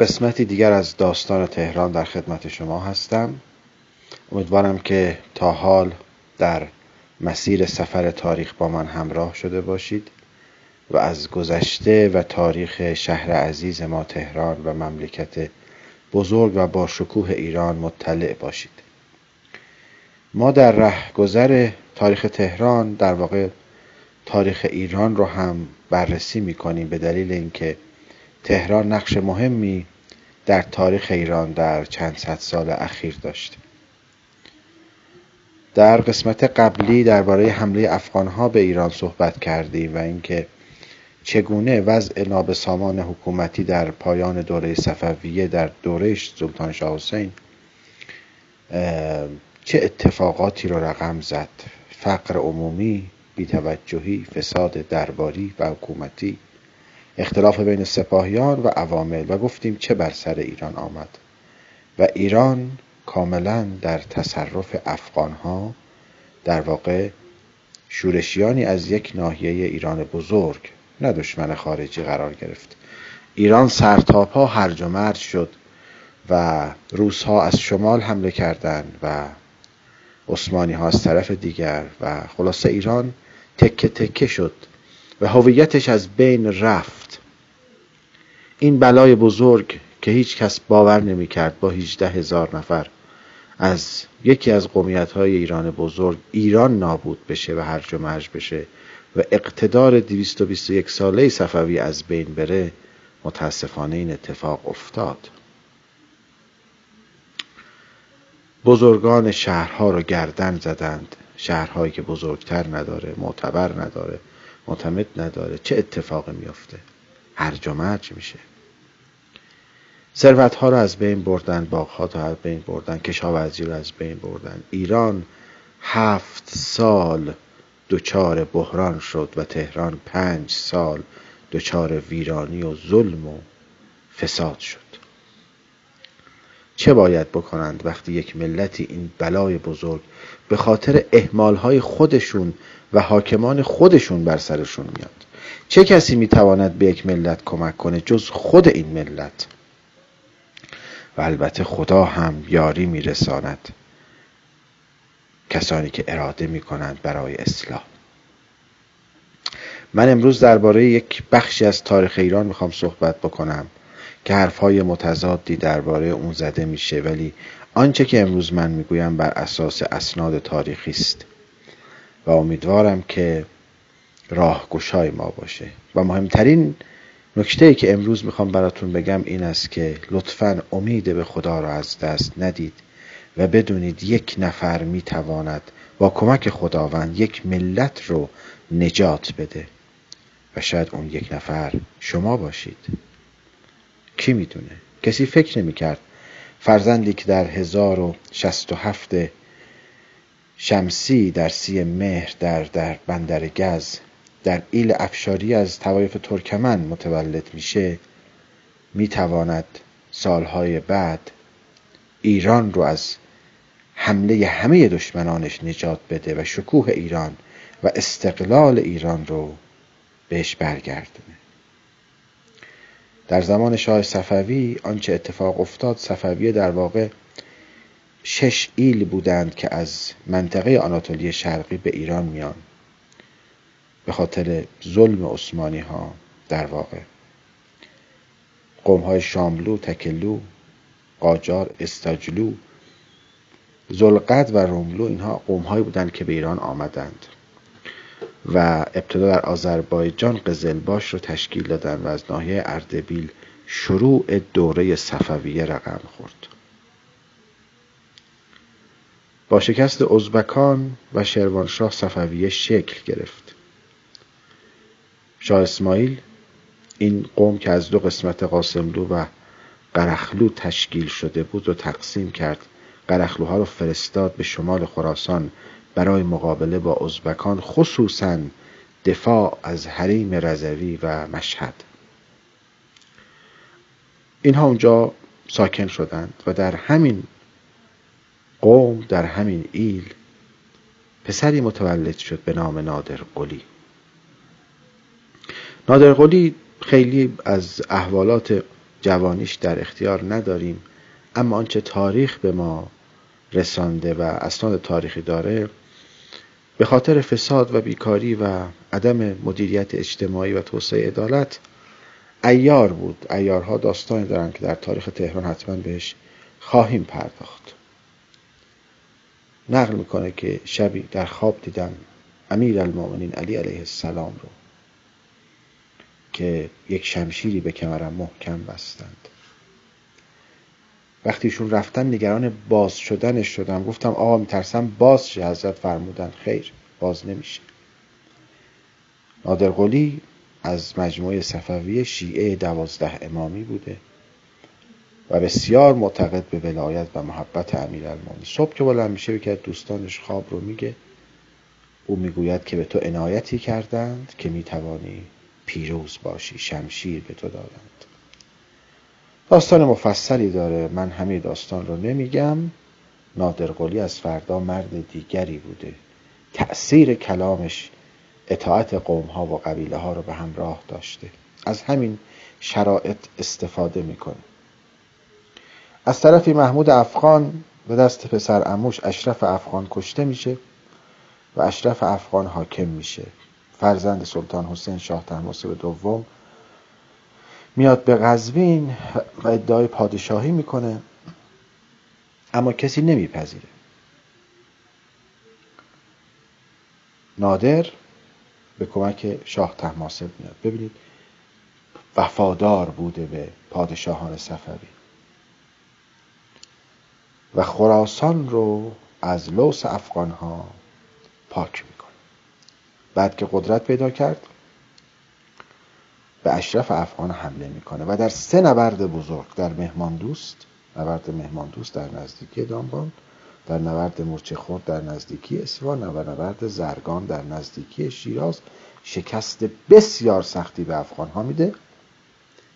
قسمتی دیگر از داستان تهران در خدمت شما هستم. امیدوارم که تا حال در مسیر سفر تاریخ با من همراه شده باشید و از گذشته و تاریخ شهر عزیز ما تهران و مملکت بزرگ و با شکوه ایران مطلع باشید. ما در رهگذر تاریخ تهران در واقع تاریخ ایران رو هم بررسی می‌کنیم به دلیل اینکه تهران نقش مهمی در تاریخ ایران در چند صد سال اخیر داشته در قسمت قبلی درباره حمله افغانها به ایران صحبت کردیم و اینکه چگونه وضع نابسامان حکومتی در پایان دوره صفویه در دوره سلطان شاه حسین چه اتفاقاتی رو رقم زد؟ فقر عمومی بیتوجهی فساد درباری و حکومتی. اختلاف بین سپاهیان و عوامل و گفتیم چه بر سر ایران آمد. و ایران کاملا در تصرف افغانها در واقع شورشیانی از یک ناحیه ایران بزرگ نه دشمن خارجی قرار گرفت. ایران سرتاپا هرج و مرج شد و روس ها از شمال حمله کردند و عثمانی ها از طرف دیگر و خلاصه ایران تکه تکه شد. و هویتش از بین رفت. این بلای بزرگ که هیچ کس باور نمی کرد با 18 هزار نفر از یکی از قومیت های ایران بزرگ ایران نابود بشه و هرج و مرج بشه و اقتدار 221 ساله صفوی از بین بره متاسفانه این اتفاق افتاد. بزرگان شهرها رو گردن زدند. شهرهایی که بزرگتر نداره معتبر نداره. معتمد نداره. چه اتفاقی میافته؟ هرج و مرج میشه. ثروت ها رو از بین بردن باغ ها رو از بین بردن کشاورزی رو از بین بردن. ایران هفت سال دچار بحران شد و تهران پنج سال دچار ویرانی و ظلم و فساد شد. چه باید بکنند وقتی یک ملتی این بلای بزرگ به خاطر های خودشون و حاکمان خودشون بر سرشون میاد؟ چه کسی می‌تواند به یک ملت کمک کنه جز خود این ملت؟ و البته خدا هم یاری میرساند کسانی که اراده می‌کنند برای اصلاح. من امروز درباره یک بخشی از تاریخ ایران می‌خوام صحبت بکنم. که حرفهای متضادی درباره اون زده میشه ولی آنچه که امروز من می‌گویم بر اساس اسناد تاریخی است. و امیدوارم که راهگشای ما باشه. و مهمترین نکته ای که امروز می‌خوام براتون بگم این است که لطفا امید به خدا را از دست ندید و بدونید یک نفر می‌تواند با کمک خداوند یک ملت رو نجات بده. و شاید اون یک نفر شما باشید. کی می‌دونه؟ کسی فکر نمی‌کرد. فرزندی که در 1067 شمسی در سی مهر در در بندر گز در ایل افشاری از توایف ترکمن متولد میشه می‌تواند سالهای بعد ایران رو از حمله همه دشمنانش نجات بده و شکوه ایران و استقلال ایران رو بهش برگردونه. در زمان شاه صفوی آنچه اتفاق افتاد صفویه در واقع شش ایل بودند که از منطقه آناتولی شرقی به ایران میان به خاطر ظلم عثمانی ها در واقع. قوم های شاملو، تکلو، قاجار، استاجلو زلقد و روملو اینها قوم هایی بودند که به ایران آمدند. و ابتدا در آذربایجان قزلباش رو تشکیل دادن و از ناحیه اردبیل شروع دوره صفویه رقم خورد. با شکست ازبکان و شروانشاه صفویه شکل گرفت. شاه اسماعیل این قوم که از دو قسمت قاسملو و قرخلو تشکیل شده بود و تقسیم کرد. قرخلوها رو فرستاد به شمال خراسان برای مقابله با ازبکان خصوصا دفاع از حریم رضوی و مشهد. اینها اونجا ساکن شدند و در همین قوم در همین ایل پسری متولد شد به نام نادر قلی. نادر قلی خیلی از احوالات جوانیش در اختیار نداریم اما آنچه تاریخ به ما رسانده و اسناد تاریخی داره به خاطر فساد و بیکاری و عدم مدیریت اجتماعی و توسعه عدالت ایار بود. ایارها داستانی دارن که در تاریخ تهران حتما بهش خواهیم پرداخت. نقل می‌کنه که شبی در خواب دیدم امیر المؤمنین علی علیه السلام رو که یک شمشیری به کمرم محکم بستند. وقتی ایشون رفتن نگران باز شدنش شدم. گفتم آقا میترسم باز شه حضرت فرمودن. خیر باز نمیشه. نادر قلی از مجموعه صفوی شیعه دوازده امامی بوده و بسیار معتقد به ولایت و محبت امیر المومنین صبح که بلند میشه که دوستانش خواب رو میگه. او می‌گوید که به تو عنایتی کردند که می‌توانی پیروز باشی شمشیر به تو دادند. داستان مفصلی داره. من همه داستان رو نمیگم. نادرقلی از فردا مرد دیگری بوده. تأثیر کلامش اطاعت قوم ها و قبیله ها رو به همراه داشته. از همین شرایط استفاده می‌کنه. از طرفی محمود افغان به دست پسر اموش اشرف افغان کشته میشه و اشرف افغان حاکم میشه. فرزند سلطان حسین شاه به دوم میاد به قزوین و ادعای پادشاهی می‌کنه. اما کسی نمیپذیره. نادر به کمک شاه تحماسب میاد. ببینید وفادار بوده به پادشاهان صفوی. و خراسان رو از لوس افغان ها پاک می‌کنه. بعد که قدرت پیدا کرد به اشرف افغان حمله می‌کنه و در سه نبرد بزرگ در مهمان دوست نبرد مهمان دوست در نزدیکی دانبان در نبرد مرچه خورد در نزدیکی اصفهان و نبرد زرگان در نزدیکی شیراز شکست بسیار سختی به افغان ها میده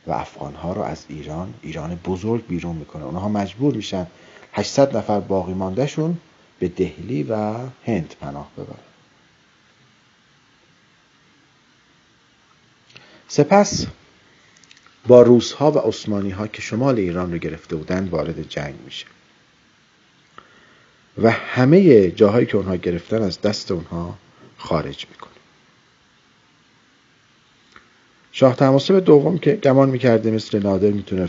و افغان ها رو از ایران ایران بزرگ بیرون می‌کنه. اونها مجبور میشن 800 نفر باقی ماندهشون به دهلی و هند پناه ببرن. سپس با روسها و عثمانی ها که شمال ایران رو گرفته بودند وارد جنگ میشه. و همه جاهایی که اونها گرفتن از دست اونها خارج می‌کنه. شاه تماسب دوم که گمان می‌کرده مثل نادر می‌تونه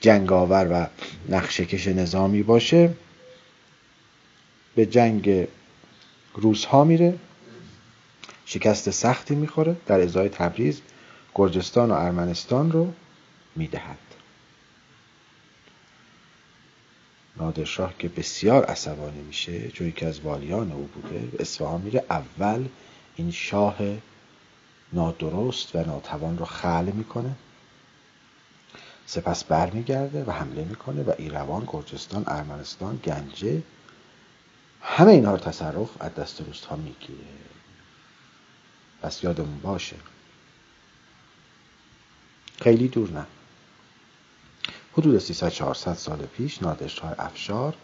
جنگاور و نقشکش نظامی باشه به جنگ روزها میره. شکست سختی می‌خوره در ازای تبریز گرجستان و ارمنستان رو می‌دهد. نادرشاه که بسیار عصبانی میشه چون که از والیان او بوده به اصفهان میره اول این شاه نادرست و ناتوان رو خل می‌کنه سپس برمیگرده و حمله می‌کنه و ایروان گرجستان ارمنستان گنجه همه اینها رو تصرف از دست روست ها می‌گیره. پس یادمون باشه. خیلی دور نه. حدود 300 400 سال پیش نادرشاه افشار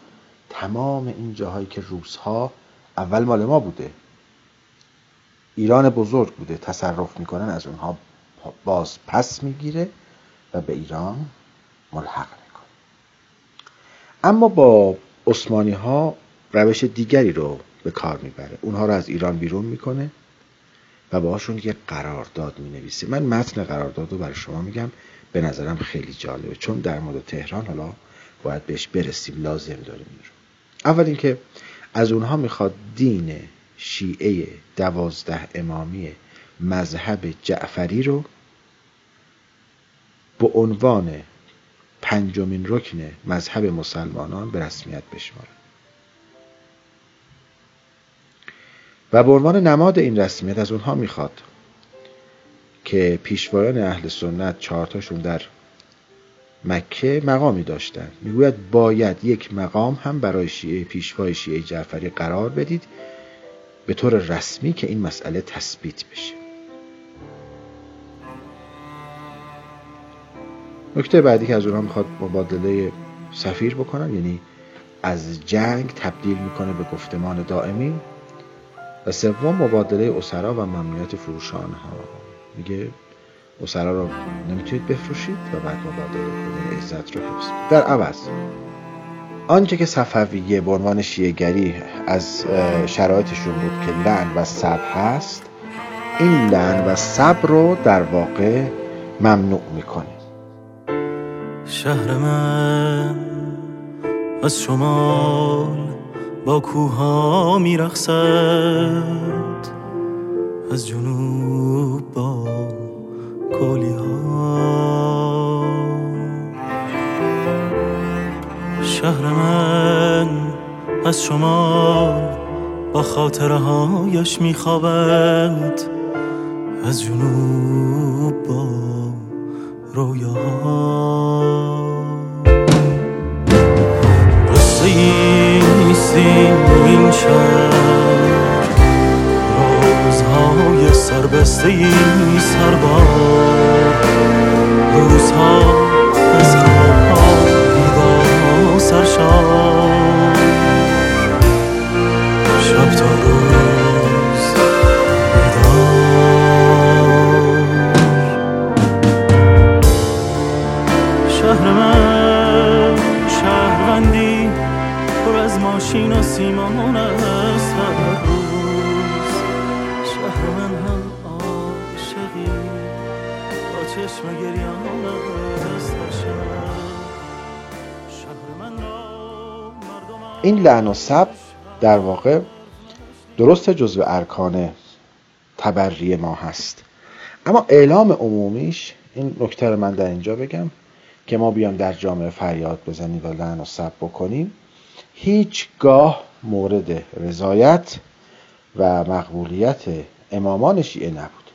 تمام این جاهایی که روس ها اول مال ما بوده ایران بزرگ بوده تصرف می‌کنن از اونها باز پس می‌گیره و به ایران ملحق می‌کنه. اما با عثمانی ها روش دیگری رو به کار می‌بره. اونها رو از ایران بیرون می‌کنه. و باهاشون یه قرارداد می نویسه من متن قرارداد رو برای شما میگم. به نظرم خیلی جالبه. چون در مورد تهران حالا باید بهش برسیم. لازم داریم این رو اول اینکه از اونها می‌خواد دین شیعه دوازده امامی مذهب جعفری رو به عنوان پنجمین رکن مذهب مسلمانان به رسمیت بشماره و به عنوان نماد این رسمیت از اونها می‌خواد که پیشوایان اهل سنت چهارتاشون در مکه مقامی داشتند می‌گوید باید یک مقام هم برای شیعه پیشوای شیعه جعفری قرار بدید به طور رسمی که این مسئله تثبیت بشه. نکته بعدی که از اونها می‌خواد مبادله سفیر بکنن یعنی از جنگ تبدیل می‌کنه به گفتمان دائمی. و سوم مبادله اسرا و ممنوعیت فروشان ها میگه اسرا رو نمی‌تونید بفروشید و بعد مبادله کنید عزت رو حفظ در عوض آنچه که صفویه به عنوان شیعگری از شرایطشون بود که لعن و صبر هست این لعن و صبر رو در واقع ممنوع می‌کنه. شهر من از شمال با کوها میرخصد از جنوب با کولی ها شهر من از شمال با خاطره هایش میخوابد. از جنوب با رویاها. قصه نیستیم این شهر. رازهای سربسته ای سربار. روزها از خوابها بیدار سرشار. شب تا روز سیمان است هر روز شهر من هم عاشقی. با چشم گریان است این لعن و سب در واقع درست جزو ارکان تبری ما هست. اما اعلام عمومیش این نکته رو من در اینجا بگم که ما بیام در جامعه فریاد بزنیم و لعن و سب بکنیم. هیچگاه مورد رضایت و مقبولیت امامان شیعه نبود.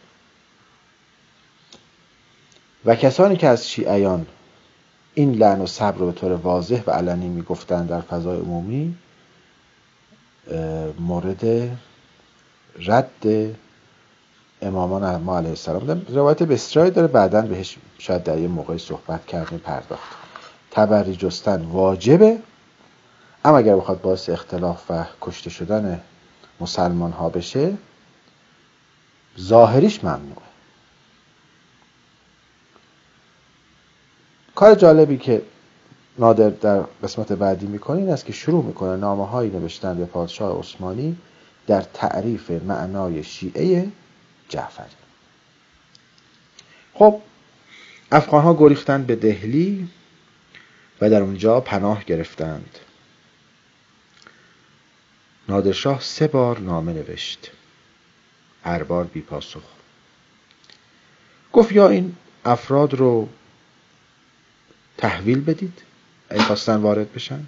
و کسانی که از شیعیان این لعن و صبر رو به طور واضح و علنی می‌گفتند در فضای عمومی مورد رد امامان ما علیه السلام بودن. روایت بسیاری داره بعدا بهش شاید در یه موقعی صحبت کردیم پرداخت. تبری جستن واجبه. اما اگر بخواد باعث اختلاف و کشته شدن مسلمان ها بشه ظاهریش ممنوعه. کار جالبی که نادر در قسمت بعدی می‌کنه این است که شروع می‌کنه نامه هایی نوشتن به پادشاه عثمانی در تعریف معنای شیعه جعفری. خب افغان ها گریختند به دهلی و در اونجا پناه گرفتند. نادرشاه سه بار نامه نوشت. هر بار بی پاسخ. گفت یا این افراد رو تحویل بدید اگه خواستن وارد بشن؟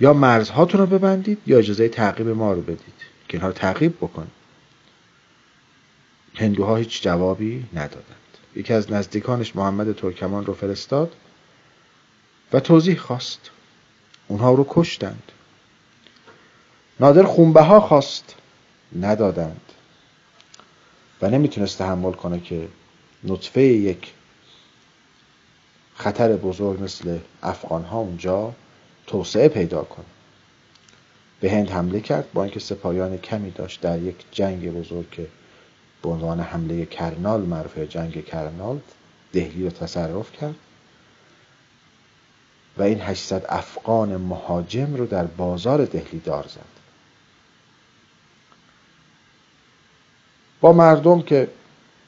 یا مرزهاتون رو ببندید یا اجازه تعقیب ما رو بدید که اینها رو تعقیب بکن. هندوها هیچ جوابی ندادند. یکی از نزدیکانش محمد ترکمان رو فرستاد و توضیح خواست. اونها رو کشتند. نادر خونبه ها خواست. ندادند. و نمی‌تونست تحمل کنه که نطفه یک خطر بزرگ مثل افغان ها اونجا توسعه پیدا کنه. به هند حمله کرد با اینکه سپاهیان کمی داشت در یک جنگ بزرگ که به عنوان حمله کرنال معروف جنگ کرنال دهلی رو تصرف کرد. و این 800 افغان مهاجم رو در بازار دهلی دار زد. با مردم که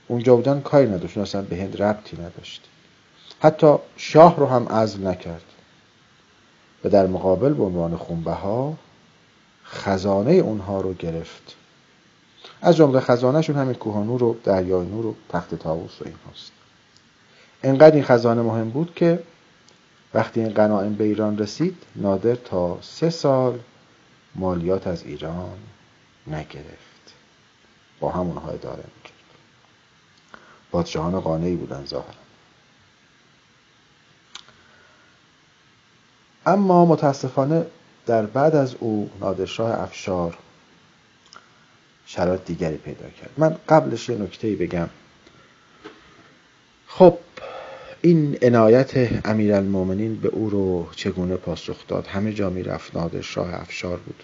اونجا بودن کاری نداشت اصلا به هند ربطی نداشت. حتی شاه رو هم عزل نکرد. و در مقابل به عنوان خونبه ها خزانه اونها رو گرفت. از جمله خزانهشون همین کوهانور و دریای نور و تخت طاووس و این هست انقدر این خزانه مهم بود که وقتی این غنایم به ایران رسید نادر تا سه سال مالیات از ایران نگرفت. با همونها اداره می‌کرد. پادشاهان قانعی بودن ظاهرا. اما متاسفانه در بعد از او نادرشاه افشار شرایط دیگری پیدا کرد. من قبلش یه نکته بگم. خب این عنایت امیرالمؤمنین به او رو چگونه پاسخ داد؟ همه جا می‌رفت نادرشاه افشار بود.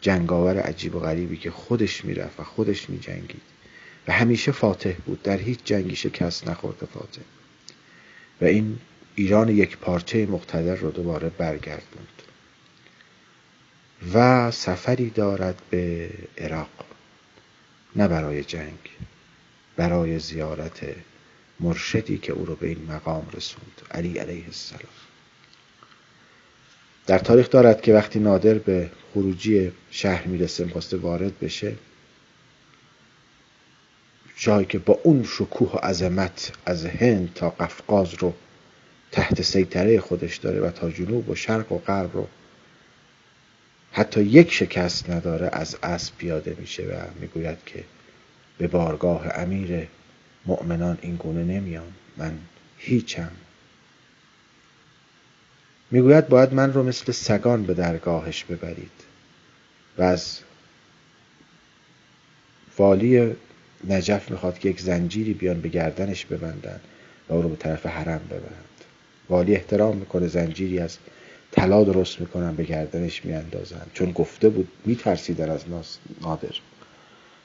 جنگاور عجیب و غریبی که خودش می‌رفت و خودش میجنگید. و همیشه فاتح بود. در هیچ جنگی شکست نخورده فاتح. و این ایران یک پارچه مقتدر رو دوباره برگردوند. و سفری دارد به عراق. نه برای جنگ برای زیارت مرشدی که او رو به این مقام رسوند. علی علیه السلام. در تاریخ دارد که وقتی نادر به خروجی شهر می‌رسه می‌خواسته وارد بشه جایی که با اون شکوه و عظمت از هند تا قفقاز رو تحت سیطره خودش داره و تا جنوب و شرق و غرب رو حتی یک شکست نداره از اسب پیاده میشه و می‌گوید که به بارگاه امیر مؤمنان این گونه نمیام من هیچم می‌گوید باید من رو مثل سگان به درگاهش ببرید. و از والی نجف می‌خواد که یک زنجیری بیان به گردنش ببندن و او رو به طرف حرم ببرند. والی احترام می‌کنه زنجیری از طلا درست می‌کنن به گردنش میاندازن. چون گفته بود میترسیدن از نادر.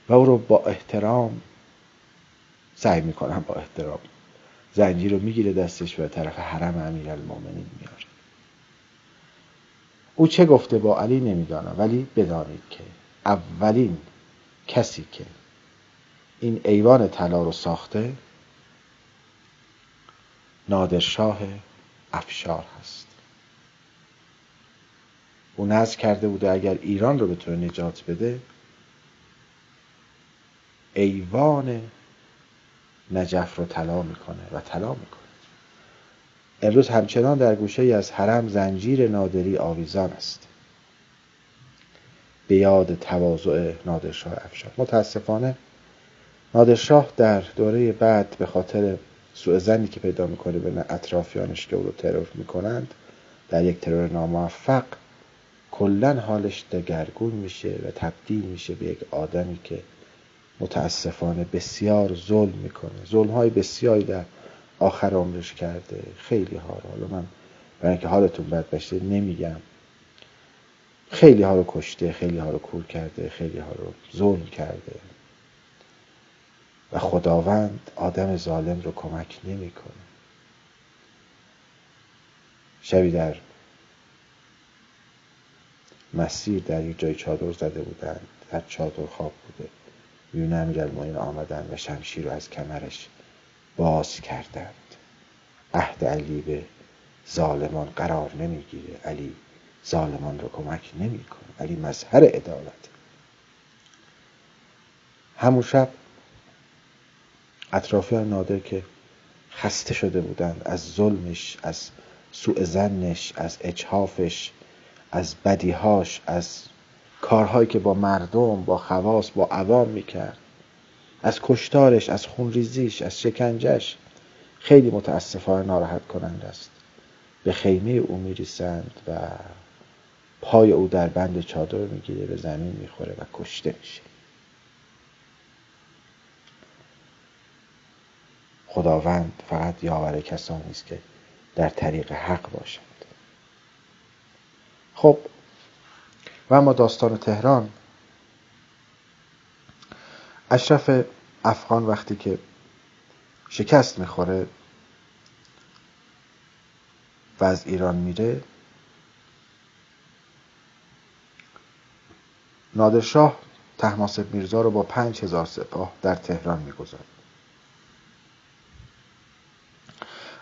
و او رو با احترام سعی می‌کنن با احترام زنجیر رو می‌گیره دستش به طرف حرم امیرالمؤمنین میاره او چه گفته با علی نمی‌دانم ولی بدانید که اولین کسی که این ایوان طلا رو ساخته نادرشاه افشار هست. او نظر کرده بوده اگر ایران رو بتونه نجات بده ایوان نجف رو طلا می‌کنه و طلا می‌کنه. امروز همچنان در گوشه از حرم زنجیر نادری آویزان است. به یاد تواضع نادرشاه افشار متاسفانه نادرشاه در دوره بعد به خاطر سوء زنی که پیدا می‌کنه به اطرافیانش که او رو ترور می‌کنند در یک ترور ناموفق کلا حالش دگرگون میشه و تبدیل میشه به یک آدمی که متاسفانه بسیار ظلم می‌کنه. ظلم های بسیاری در آخر عمرش کرده. خیلی ها رو. حالا من برای اینکه حالتون بد بشه نمیگم. خیلی ها رو کشته خیلی ها رو کور کرده خیلی ها رو ظلم کرده. و خداوند آدم ظالم رو کمک نمی‌کنه. شبی در مسیر در یک جای چادر زده بودند. در چادر خواب بوده. میونه امیرالمؤمنین آمدند و شمشیر رو از کمرش باز کردند. عهد علی به ظالمان قرار نمی‌گیره. علی ظالمان رو کمک نمی‌کنه. علی مظهر عدالت. همون شب اطرافیان نادر که خسته شده بودند از ظلمش از سوء زنش از اجحافش از بدیهاش از کارهایی که با مردم با خواص با عوام می‌کرد. از کشتارش از خونریزیش از شکنجش خیلی متاسفانه ناراحت کننده است. به خیمه او میریسند و پای او در بند چادر می‌گیره به زمین می‌خوره و کشته میشه. خداوند فقط یاور کسانی است که در طریق حق باشند. خب و اما داستان تهران اشرف افغان وقتی که شکست می‌خوره و از ایران میره نادرشاه تحماسب میرزا رو با پنج هزار سپاه در تهران می‌گذاره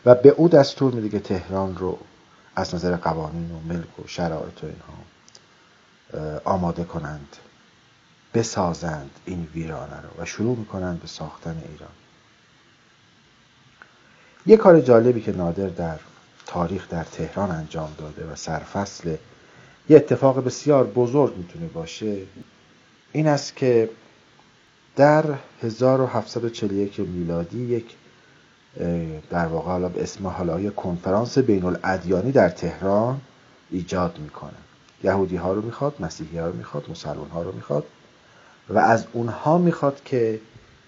و به او دستور میده که تهران رو از نظر قوانین و ملک و شرایط و اینها آماده کنند. بسازند این ویرانه رو و شروع می‌کنند به ساختن ایران. یه کار جالبی که نادر در تاریخ در تهران انجام داده و سرفصل یه اتفاق بسیار بزرگ می‌تونه باشه این است که در 1741 میلادی یک در واقع حالا به اسم حالا کنفرانس بین الادیانی در تهران ایجاد می‌کنه. یهودی ها رو می‌خواد مسیحی ها رو می‌خواد مسلمان ها رو می‌خواد. و از اونها می‌خواد که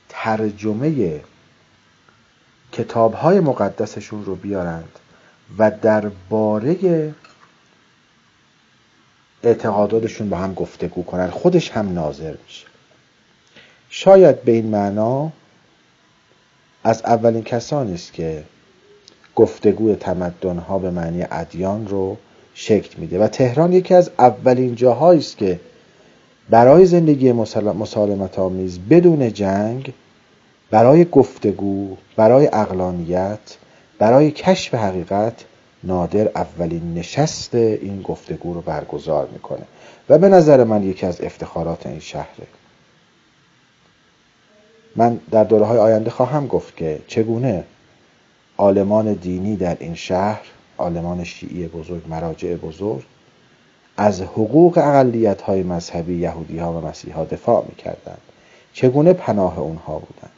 ترجمه کتاب های مقدسشون رو بیارند و درباره اعتقاداتشون با هم گفتگو کنند خودش هم ناظر میشه. شاید به این معنا از اولین کسانی است که گفتگوی تمدن ها به معنی ادیان رو شکل میده. و تهران یکی از اولین جاهایی است که برای زندگی مسالمت آمیز بدون جنگ برای گفتگو برای اقلانیت برای کشف حقیقت نادر اولین نشست این گفتگو رو برگزار می‌کنه. و به نظر من یکی از افتخارات این شهره. من در دوره های آینده خواهم گفت که چگونه آلمان دینی در این شهر آلمان شیعی بزرگ مراجع بزرگ از حقوق اقلیت های مذهبی یهودی ها و مسیح ها دفاع می کردند چگونه پناه اونها بودند؟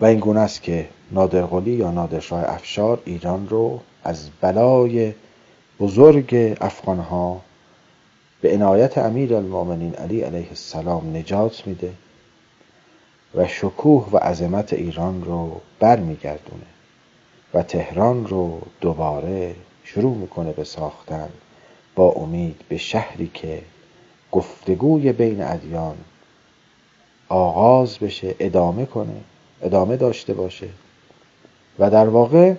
و این گونه است که نادرقلی یا نادرشاه افشار ایران رو از بلای بزرگ افغان ها به عنایت امیر المؤمنین علی علیه السلام نجات میده و شکوه و عظمت ایران رو برمیگردونه. و تهران رو دوباره شروع می‌کنه به ساختن با امید به شهری که گفتگوی بین ادیان آغاز بشه ادامه کنه ادامه داشته باشه. و در واقع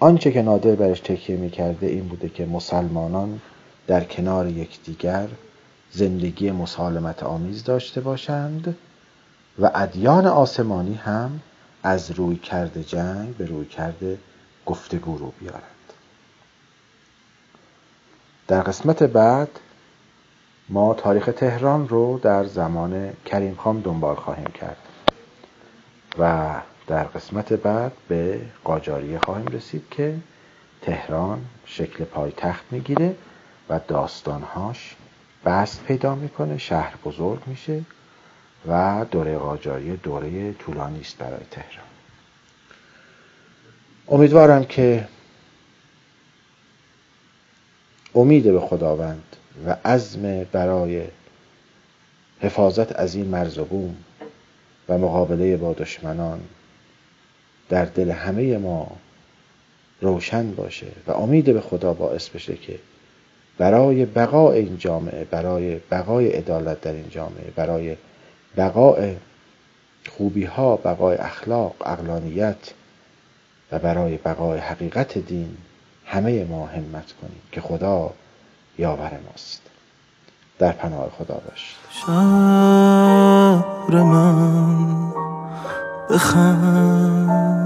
آنچه که نادر برش تکیه می‌کرده این بوده که مسلمانان در کنار یکدیگر زندگی مسالمت آمیز داشته باشند و ادیان آسمانی هم از روی کرده جنگ به روی کرده گفتگو رو بیارند. در قسمت بعد ما تاریخ تهران رو در زمان کریم خان دنبال خواهیم کرد و در قسمت بعد به قاجاریه خواهیم رسید که تهران شکل پایتخت می‌گیره و داستانهاش بست پیدا می‌کنه شهر بزرگ میشه. و دوره قاجاریه دوره طولانی است برای تهران. امیدوارم که امید به خداوند و عزم برای حفاظت از این مرز و بوم و مقابله با دشمنان در دل همه ما روشن باشه و امید به خدا باعث بشه که برای بقای این جامعه برای بقای عدالت در این جامعه برای بقای خوبی ها بقای اخلاق اقلانیت و برای بقای حقیقت دین همه ما همت کنیم که خدا یاور ماست. در پناه خدا باشید. شهر من بخند.